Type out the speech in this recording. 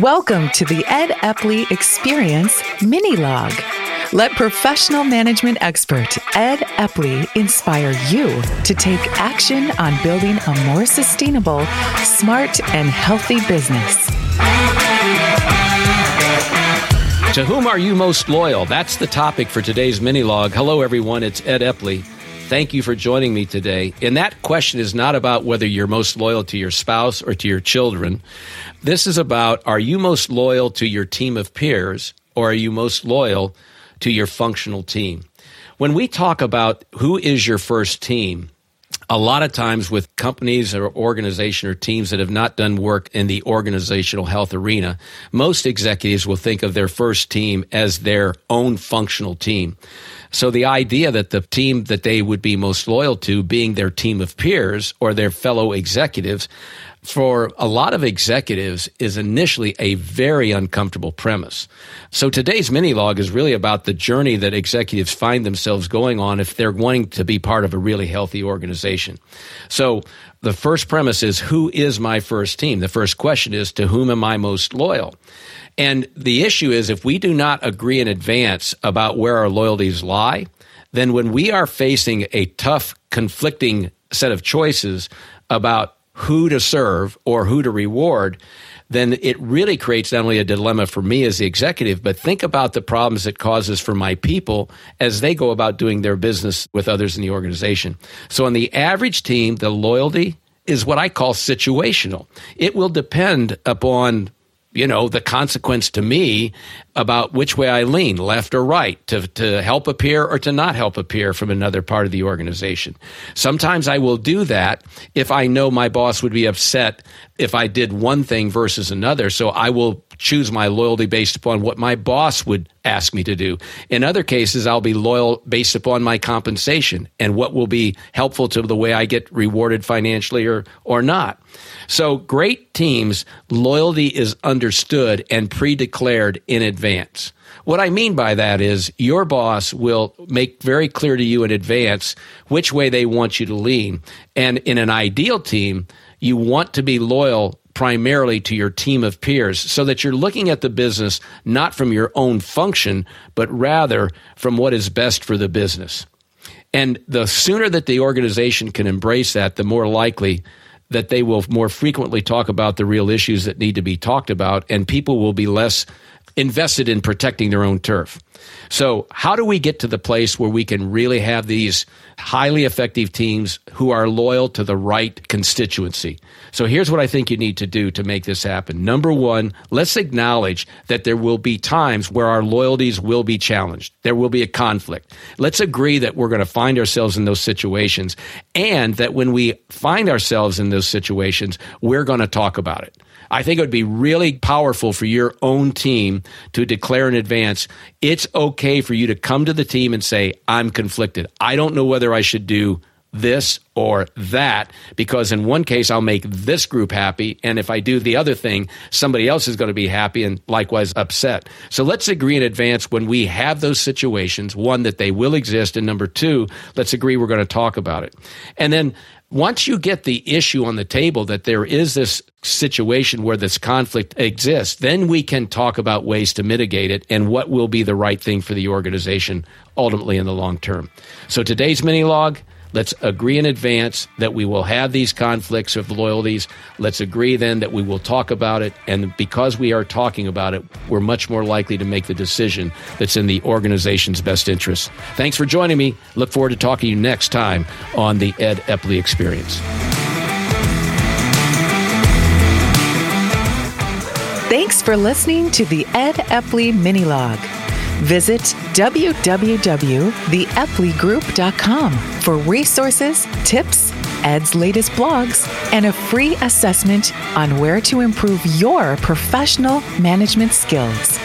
Welcome to the Ed Epley Experience Mini Log. Let professional management expert Ed Epley inspire you to take action on building a more sustainable, smart, and healthy business. To whom are you most loyal? That's the topic for today's mini log. Hello, everyone. It's Ed Epley. Thank you for joining me today. And that question is not about whether you're most loyal to your spouse or to your children. This is about are you most loyal to your team of peers or are you most loyal to your functional team? When we talk about who is your first team, a lot of times with companies or organization or teams that have not done work in the organizational health arena, most executives will think of their first team as their own functional team. So the idea that the team that they would be most loyal to being their team of peers or their fellow executives for a lot of executives is initially a very uncomfortable premise. So today's mini log is really about the journey that executives find themselves going on if they're wanting to be part of a really healthy organization. So the first premise is who is my first team? The first question is to whom am I most loyal? And the issue is if we do not agree in advance about where our loyalties lie, then when we are facing a tough, conflicting set of choices about who to serve or who to reward, then it really creates not only a dilemma for me as the executive, but think about the problems it causes for my people as they go about doing their business with others in the organization. So, on the average team, the loyalty is what I call situational. It will depend upon you know, the consequence to me about which way I lean, left or right, to, to help a peer or to not help a peer from another part of the organization. Sometimes I will do that if I know my boss would be upset if I did one thing versus another. So I will choose my loyalty based upon what my boss would ask me to do. In other cases, I'll be loyal based upon my compensation and what will be helpful to the way I get rewarded financially or, or not. So great teams, loyalty is understood and pre-declared in advance. What I mean by that is your boss will make very clear to you in advance which way they want you to lean. And in an ideal team, you want to be loyal primarily to your team of peers so that you're looking at the business not from your own function, but rather from what is best for the business. And the sooner that the organization can embrace that, the more likely that they will more frequently talk about the real issues that need to be talked about, and people will be less invested in protecting their own turf. So, how do we get to the place where we can really have these highly effective teams who are loyal to the right constituency? So, here's what I think you need to do to make this happen. Number one, let's acknowledge that there will be times where our loyalties will be challenged. There will be a conflict. Let's agree that we're going to find ourselves in those situations and that when we find ourselves in those situations, we're going to talk about it. I think it would be really powerful for your own team to declare in advance it's okay for you to come to the team and say, I'm conflicted. I don't know whether I should do this or that because in one case I'll make this group happy and if I do the other thing somebody else is going to be happy and likewise upset. So let's agree in advance when we have those situations one that they will exist and number 2 let's agree we're going to talk about it. And then once you get the issue on the table that there is this situation where this conflict exists, then we can talk about ways to mitigate it and what will be the right thing for the organization ultimately in the long term. So today's mini log Let's agree in advance that we will have these conflicts of loyalties. Let's agree then that we will talk about it. And because we are talking about it, we're much more likely to make the decision that's in the organization's best interest. Thanks for joining me. Look forward to talking to you next time on the Ed Epley Experience. Thanks for listening to the Ed Epley Mini Log. Visit www.theepleygroup.com for resources, tips, Ed's latest blogs, and a free assessment on where to improve your professional management skills.